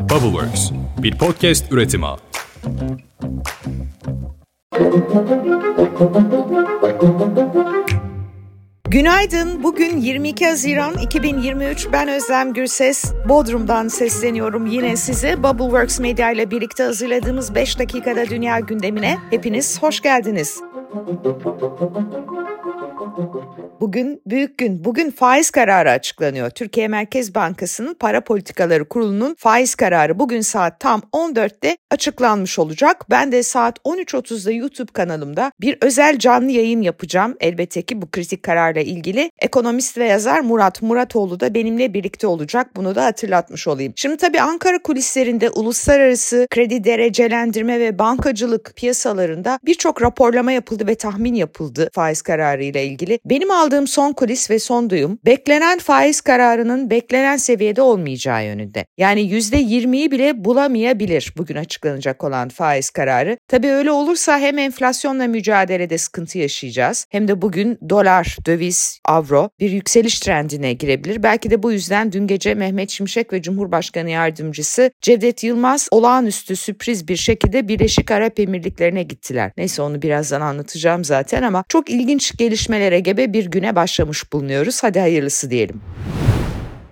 Bubbleworks, bir podcast üretimi. Günaydın. Bugün 22 Haziran 2023. Ben Özlem Gürses. Bodrum'dan sesleniyorum yine size. Bubbleworks Media ile birlikte hazırladığımız 5 dakikada dünya gündemine hepiniz hoş geldiniz. Bugün büyük gün. Bugün faiz kararı açıklanıyor. Türkiye Merkez Bankası'nın Para Politikaları Kurulu'nun faiz kararı bugün saat tam 14'te açıklanmış olacak. Ben de saat 13.30'da YouTube kanalımda bir özel canlı yayın yapacağım. Elbette ki bu kritik kararla ilgili. Ekonomist ve yazar Murat Muratoğlu da benimle birlikte olacak. Bunu da hatırlatmış olayım. Şimdi tabii Ankara kulislerinde uluslararası kredi derecelendirme ve bankacılık piyasalarında birçok raporlama yapıldı ve tahmin yapıldı faiz kararı ile ilgili. Benim aldığım son kulis ve son duyum beklenen faiz kararının beklenen seviyede olmayacağı yönünde. Yani %20'yi bile bulamayabilir bugün açıklanacak olan faiz kararı. Tabii öyle olursa hem enflasyonla mücadelede sıkıntı yaşayacağız hem de bugün dolar, döviz, avro bir yükseliş trendine girebilir. Belki de bu yüzden dün gece Mehmet Şimşek ve Cumhurbaşkanı Yardımcısı Cevdet Yılmaz olağanüstü sürpriz bir şekilde Birleşik Arap Emirlikleri'ne gittiler. Neyse onu birazdan anlatacağım zaten ama çok ilginç gelişmelere gebe bir güne başlamış bulunuyoruz. Hadi hayırlısı diyelim.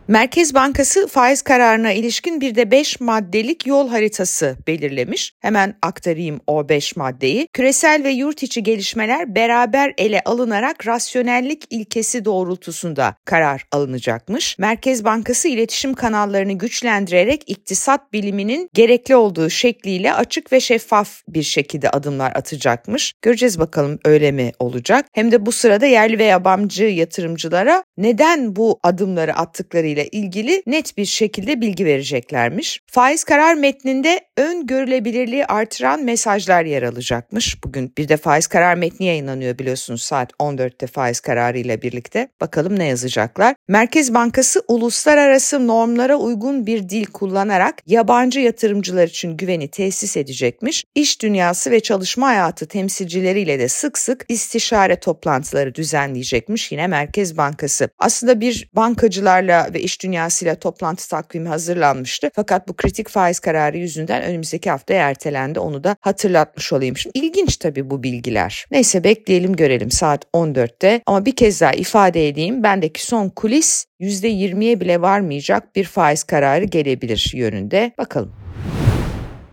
Merkez Bankası faiz kararına ilişkin bir de 5 maddelik yol haritası belirlemiş. Hemen aktarayım o 5 maddeyi. Küresel ve yurt içi gelişmeler beraber ele alınarak rasyonellik ilkesi doğrultusunda karar alınacakmış. Merkez Bankası iletişim kanallarını güçlendirerek iktisat biliminin gerekli olduğu şekliyle açık ve şeffaf bir şekilde adımlar atacakmış. Göreceğiz bakalım öyle mi olacak? Hem de bu sırada yerli ve yabancı yatırımcılara neden bu adımları attıklarıyla ile ilgili net bir şekilde bilgi vereceklermiş. Faiz karar metninde öngörülebilirliği artıran mesajlar yer alacakmış. Bugün bir de faiz karar metni yayınlanıyor biliyorsunuz saat 14'te faiz kararı ile birlikte. Bakalım ne yazacaklar. Merkez Bankası uluslararası normlara uygun bir dil kullanarak yabancı yatırımcılar için güveni tesis edecekmiş. İş dünyası ve çalışma hayatı temsilcileriyle de sık sık istişare toplantıları düzenleyecekmiş yine Merkez Bankası. Aslında bir bankacılarla ve iş dünyasıyla toplantı takvimi hazırlanmıştı. Fakat bu kritik faiz kararı yüzünden önümüzdeki hafta ertelendi. Onu da hatırlatmış olayım. Şimdi ilginç tabii bu bilgiler. Neyse bekleyelim görelim saat 14'te. Ama bir kez daha ifade edeyim. Bendeki son kulis %20'ye bile varmayacak bir faiz kararı gelebilir yönünde. Bakalım.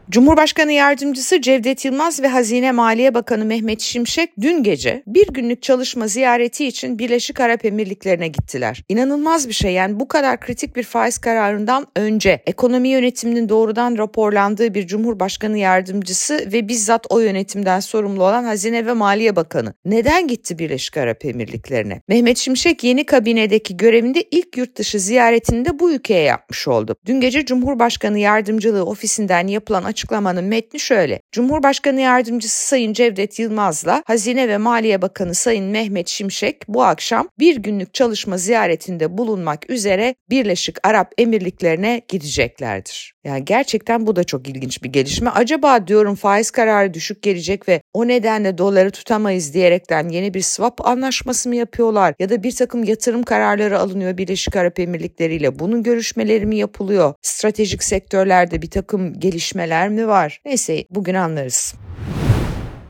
Cumhurbaşkanı Yardımcısı Cevdet Yılmaz ve Hazine Maliye Bakanı Mehmet Şimşek dün gece bir günlük çalışma ziyareti için Birleşik Arap Emirlikleri'ne gittiler. İnanılmaz bir şey yani bu kadar kritik bir faiz kararından önce ekonomi yönetiminin doğrudan raporlandığı bir Cumhurbaşkanı Yardımcısı ve bizzat o yönetimden sorumlu olan Hazine ve Maliye Bakanı neden gitti Birleşik Arap Emirlikleri'ne? Mehmet Şimşek yeni kabinedeki görevinde ilk yurt dışı ziyaretini de bu ülkeye yapmış oldu. Dün gece Cumhurbaşkanı Yardımcılığı ofisinden yapılan açıklamanın metni şöyle. Cumhurbaşkanı Yardımcısı Sayın Cevdet Yılmaz'la Hazine ve Maliye Bakanı Sayın Mehmet Şimşek bu akşam bir günlük çalışma ziyaretinde bulunmak üzere Birleşik Arap Emirlikleri'ne gideceklerdir. Yani gerçekten bu da çok ilginç bir gelişme. Acaba diyorum faiz kararı düşük gelecek ve o nedenle doları tutamayız diyerekten yeni bir swap anlaşması mı yapıyorlar? Ya da bir takım yatırım kararları alınıyor Birleşik Arap Emirlikleri ile bunun görüşmeleri mi yapılıyor? Stratejik sektörlerde bir takım gelişmeler mi var? Neyse bugün anlarız.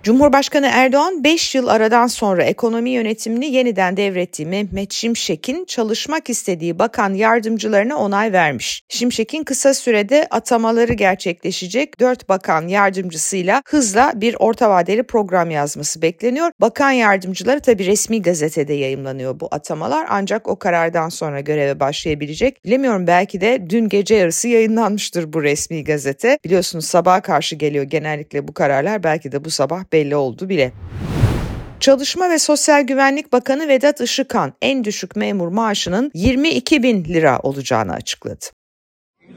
Cumhurbaşkanı Erdoğan 5 yıl aradan sonra ekonomi yönetimini yeniden devrettiği Mehmet Şimşek'in çalışmak istediği bakan yardımcılarına onay vermiş. Şimşek'in kısa sürede atamaları gerçekleşecek 4 bakan yardımcısıyla hızla bir orta vadeli program yazması bekleniyor. Bakan yardımcıları tabi resmi gazetede yayımlanıyor bu atamalar ancak o karardan sonra göreve başlayabilecek. Bilemiyorum belki de dün gece yarısı yayınlanmıştır bu resmi gazete. Biliyorsunuz sabaha karşı geliyor genellikle bu kararlar belki de bu sabah belli oldu bile. Çalışma ve Sosyal Güvenlik Bakanı Vedat Işıkhan en düşük memur maaşının 22 bin lira olacağını açıkladı.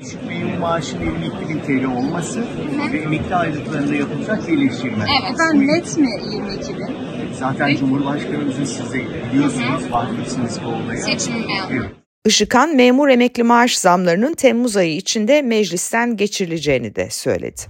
Düşük memur maaşının 22 bin TL olması ve emekli aylıklarında yapılacak birleştirme. Evet. Ben net mi 22 bin? Zaten Cumhurbaşkanımızın size biliyorsunuz, vakıfsınız bu olaya. Seçim memuru. Evet. Işıkhan memur emekli maaş zamlarının Temmuz ayı içinde meclisten geçirileceğini de söyledi.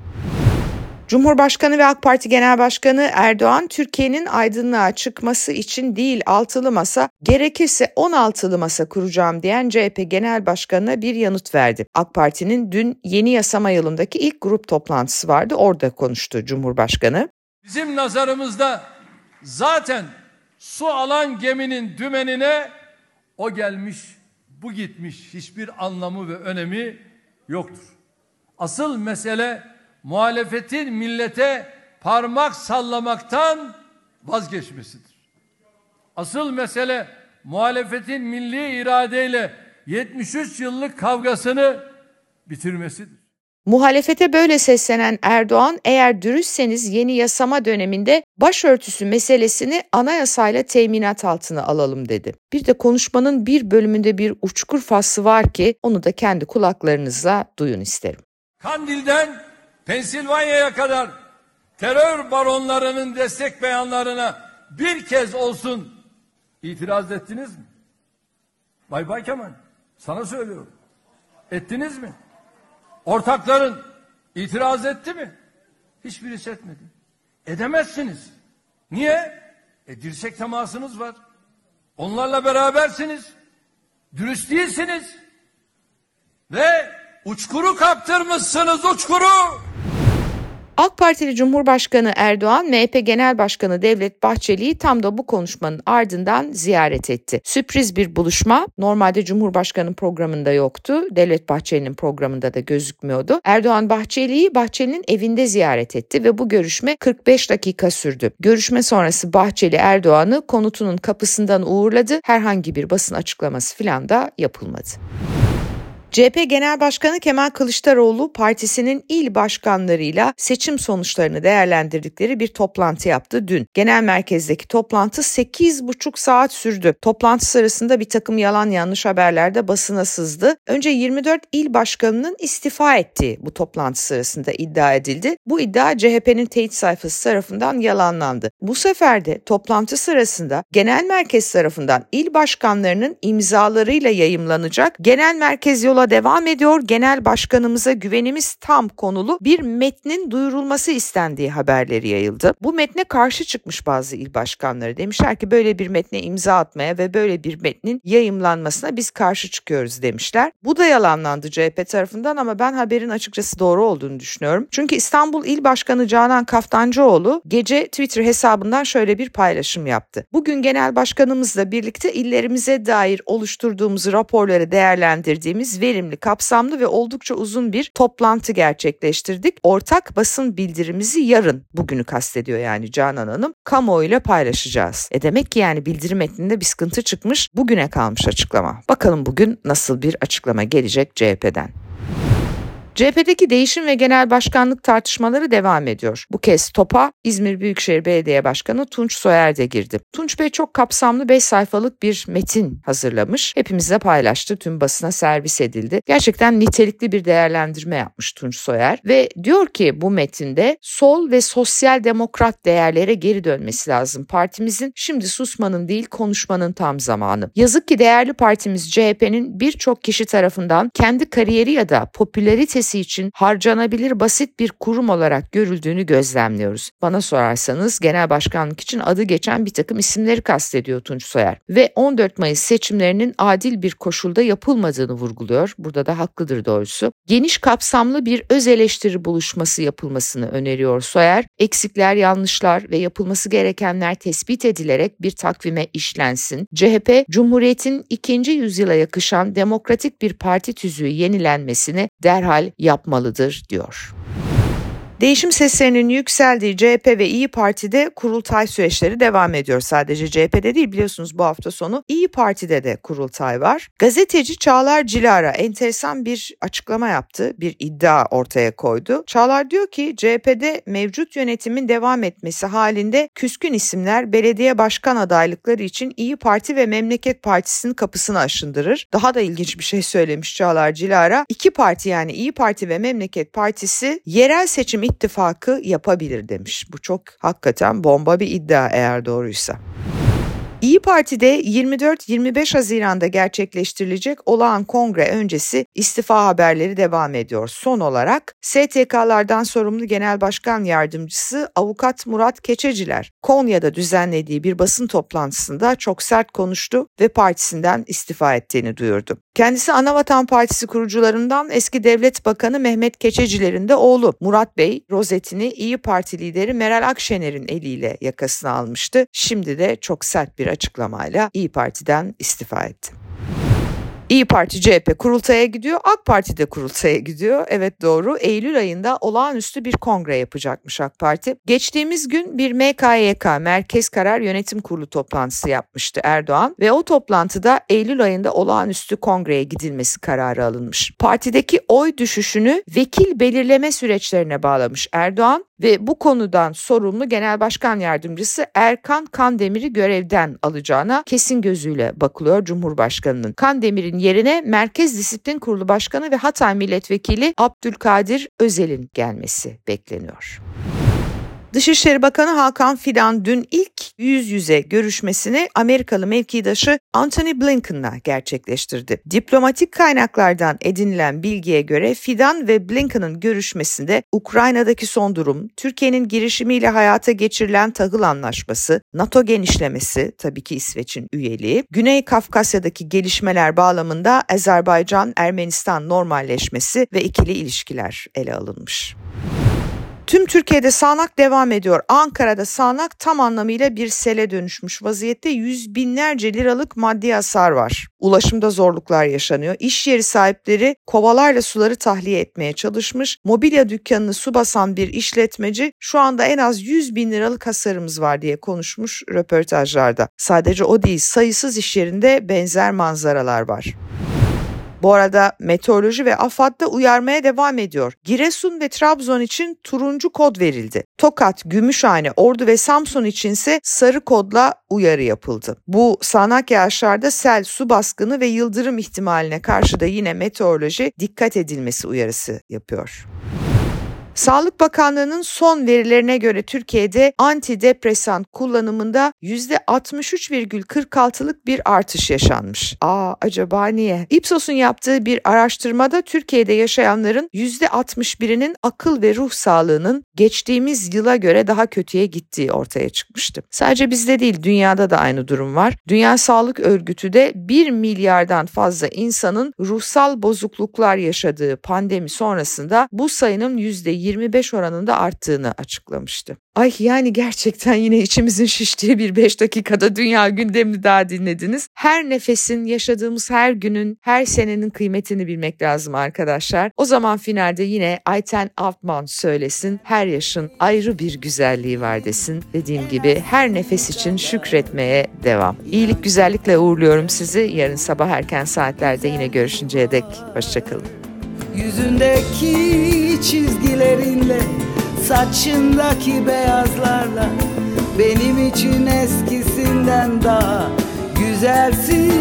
Cumhurbaşkanı ve AK Parti Genel Başkanı Erdoğan Türkiye'nin aydınlığa çıkması için değil altılı masa gerekirse 16'lı masa kuracağım diyen CHP Genel Başkanı'na bir yanıt verdi. AK Parti'nin dün yeni yasama yılındaki ilk grup toplantısı vardı orada konuştu Cumhurbaşkanı. Bizim nazarımızda zaten su alan geminin dümenine o gelmiş bu gitmiş hiçbir anlamı ve önemi yoktur. Asıl mesele muhalefetin millete parmak sallamaktan vazgeçmesidir. Asıl mesele muhalefetin milli iradeyle 73 yıllık kavgasını bitirmesidir. Muhalefete böyle seslenen Erdoğan eğer dürüstseniz yeni yasama döneminde başörtüsü meselesini anayasayla teminat altına alalım dedi. Bir de konuşmanın bir bölümünde bir uçkur faslı var ki onu da kendi kulaklarınızla duyun isterim. Kandil'den Pensilvanya'ya kadar terör baronlarının destek beyanlarına bir kez olsun itiraz ettiniz mi? Bay Bay Kemal sana söylüyorum. Ettiniz mi? Ortakların itiraz etti mi? Hiçbirisi etmedi. Edemezsiniz. Niye? E dirsek temasınız var. Onlarla berabersiniz. Dürüst değilsiniz. Ve uçkuru kaptırmışsınız uçkuru. AK Partili Cumhurbaşkanı Erdoğan, MHP Genel Başkanı Devlet Bahçeli'yi tam da bu konuşmanın ardından ziyaret etti. Sürpriz bir buluşma. Normalde Cumhurbaşkanı programında yoktu. Devlet Bahçeli'nin programında da gözükmüyordu. Erdoğan Bahçeli'yi Bahçeli'nin evinde ziyaret etti ve bu görüşme 45 dakika sürdü. Görüşme sonrası Bahçeli Erdoğan'ı konutunun kapısından uğurladı. Herhangi bir basın açıklaması falan da yapılmadı. CHP Genel Başkanı Kemal Kılıçdaroğlu partisinin il başkanlarıyla seçim sonuçlarını değerlendirdikleri bir toplantı yaptı dün. Genel merkezdeki toplantı 8,5 saat sürdü. Toplantı sırasında bir takım yalan yanlış haberler de basına sızdı. Önce 24 il başkanının istifa ettiği bu toplantı sırasında iddia edildi. Bu iddia CHP'nin teyit sayfası tarafından yalanlandı. Bu sefer de toplantı sırasında genel merkez tarafından il başkanlarının imzalarıyla yayımlanacak genel merkez yola devam ediyor. Genel başkanımıza güvenimiz tam konulu bir metnin duyurulması istendiği haberleri yayıldı. Bu metne karşı çıkmış bazı il başkanları. Demişler ki böyle bir metne imza atmaya ve böyle bir metnin yayımlanmasına biz karşı çıkıyoruz demişler. Bu da yalanlandı CHP tarafından ama ben haberin açıkçası doğru olduğunu düşünüyorum. Çünkü İstanbul İl Başkanı Canan Kaftancıoğlu gece Twitter hesabından şöyle bir paylaşım yaptı. Bugün genel başkanımızla birlikte illerimize dair oluşturduğumuz raporları değerlendirdiğimiz veri verimli, kapsamlı ve oldukça uzun bir toplantı gerçekleştirdik. Ortak basın bildirimizi yarın, bugünü kastediyor yani Canan Hanım, kamuoyuyla paylaşacağız. E demek ki yani bildirim metninde bir sıkıntı çıkmış, bugüne kalmış açıklama. Bakalım bugün nasıl bir açıklama gelecek CHP'den. CHP'deki değişim ve genel başkanlık tartışmaları devam ediyor. Bu kez topa İzmir Büyükşehir Belediye Başkanı Tunç Soyer de girdi. Tunç Bey çok kapsamlı 5 sayfalık bir metin hazırlamış. Hepimizle paylaştı. Tüm basına servis edildi. Gerçekten nitelikli bir değerlendirme yapmış Tunç Soyer ve diyor ki bu metinde sol ve sosyal demokrat değerlere geri dönmesi lazım. Partimizin şimdi susmanın değil konuşmanın tam zamanı. Yazık ki değerli partimiz CHP'nin birçok kişi tarafından kendi kariyeri ya da popülaritesi ülkesi için harcanabilir basit bir kurum olarak görüldüğünü gözlemliyoruz. Bana sorarsanız genel başkanlık için adı geçen bir takım isimleri kastediyor Tunç Soyer ve 14 Mayıs seçimlerinin adil bir koşulda yapılmadığını vurguluyor. Burada da haklıdır doğrusu. Geniş kapsamlı bir öz eleştiri buluşması yapılmasını öneriyor Soyer. Eksikler, yanlışlar ve yapılması gerekenler tespit edilerek bir takvime işlensin. CHP, Cumhuriyet'in ikinci yüzyıla yakışan demokratik bir parti tüzüğü yenilenmesini derhal yapmalıdır diyor. Değişim seslerinin yükseldiği CHP ve İyi Parti'de kurultay süreçleri devam ediyor. Sadece CHP'de değil biliyorsunuz bu hafta sonu İyi Parti'de de kurultay var. Gazeteci Çağlar Cilara enteresan bir açıklama yaptı, bir iddia ortaya koydu. Çağlar diyor ki CHP'de mevcut yönetimin devam etmesi halinde küskün isimler belediye başkan adaylıkları için İyi Parti ve Memleket Partisi'nin kapısını aşındırır. Daha da ilginç bir şey söylemiş Çağlar Cilara. İki parti yani İyi Parti ve Memleket Partisi yerel seçim ittifakı yapabilir demiş. Bu çok hakikaten bomba bir iddia eğer doğruysa. İyi Parti'de 24-25 Haziran'da gerçekleştirilecek olağan kongre öncesi istifa haberleri devam ediyor. Son olarak STK'lardan sorumlu Genel Başkan Yardımcısı Avukat Murat Keçeciler Konya'da düzenlediği bir basın toplantısında çok sert konuştu ve partisinden istifa ettiğini duyurdu. Kendisi Anavatan Partisi kurucularından eski Devlet Bakanı Mehmet Keçeciler'in de oğlu Murat Bey rozetini İyi Parti lideri Meral Akşener'in eliyle yakasına almıştı. Şimdi de çok sert bir açıklamayla İyi Parti'den istifa etti. İyi Parti CHP kurultaya gidiyor, AK Parti de kurultaya gidiyor. Evet doğru. Eylül ayında olağanüstü bir kongre yapacakmış AK Parti. Geçtiğimiz gün bir MKYK Merkez Karar Yönetim Kurulu toplantısı yapmıştı Erdoğan ve o toplantıda Eylül ayında olağanüstü kongreye gidilmesi kararı alınmış. Partideki oy düşüşünü vekil belirleme süreçlerine bağlamış Erdoğan ve bu konudan sorumlu Genel Başkan Yardımcısı Erkan Kandemir'i görevden alacağına kesin gözüyle bakılıyor Cumhurbaşkanı'nın. Kandemir'in yerine Merkez Disiplin Kurulu Başkanı ve Hatay Milletvekili Abdülkadir Özel'in gelmesi bekleniyor. Dışişleri Bakanı Hakan Fidan dün ilk yüz yüze görüşmesini Amerikalı mevkidaşı Anthony Blinken'la gerçekleştirdi. Diplomatik kaynaklardan edinilen bilgiye göre Fidan ve Blinken'ın görüşmesinde Ukrayna'daki son durum, Türkiye'nin girişimiyle hayata geçirilen tahıl anlaşması, NATO genişlemesi, tabii ki İsveç'in üyeliği, Güney Kafkasya'daki gelişmeler bağlamında Azerbaycan-Ermenistan normalleşmesi ve ikili ilişkiler ele alınmış. Tüm Türkiye'de sağanak devam ediyor. Ankara'da sağanak tam anlamıyla bir sele dönüşmüş vaziyette yüz binlerce liralık maddi hasar var. Ulaşımda zorluklar yaşanıyor. İş yeri sahipleri kovalarla suları tahliye etmeye çalışmış. Mobilya dükkanını su basan bir işletmeci şu anda en az 100 bin liralık hasarımız var diye konuşmuş röportajlarda. Sadece o değil sayısız iş yerinde benzer manzaralar var. Bu arada meteoroloji ve AFAD da uyarmaya devam ediyor. Giresun ve Trabzon için turuncu kod verildi. Tokat, Gümüşhane, Ordu ve Samsun içinse sarı kodla uyarı yapıldı. Bu sağanak yağışlarda sel, su baskını ve yıldırım ihtimaline karşı da yine meteoroloji dikkat edilmesi uyarısı yapıyor. Sağlık Bakanlığı'nın son verilerine göre Türkiye'de antidepresan kullanımında %63,46'lık bir artış yaşanmış. Aa acaba niye? Ipsos'un yaptığı bir araştırmada Türkiye'de yaşayanların %61'inin akıl ve ruh sağlığının geçtiğimiz yıla göre daha kötüye gittiği ortaya çıkmıştı. Sadece bizde değil dünyada da aynı durum var. Dünya Sağlık Örgütü de 1 milyardan fazla insanın ruhsal bozukluklar yaşadığı pandemi sonrasında bu sayının %20 %25 oranında arttığını açıklamıştı. Ay yani gerçekten yine içimizin şiştiği bir 5 dakikada dünya gündemini daha dinlediniz. Her nefesin, yaşadığımız her günün, her senenin kıymetini bilmek lazım arkadaşlar. O zaman finalde yine Ayten Altman söylesin. Her yaşın ayrı bir güzelliği var desin. Dediğim gibi her nefes için şükretmeye devam. İyilik güzellikle uğurluyorum sizi. Yarın sabah erken saatlerde yine görüşünceye dek. Hoşçakalın. Yüzündeki çizgilerinle Saçındaki beyazlarla Benim için eskisinden daha güzelsin.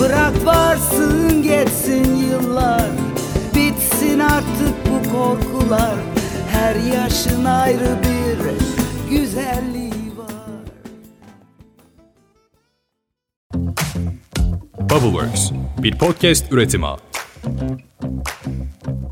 Bırak varsın geçsin yıllar Bitsin artık bu korkular. Her yaşın ayrı bir güzelliği var. Bubbleworks bir podcast üretimi. thank you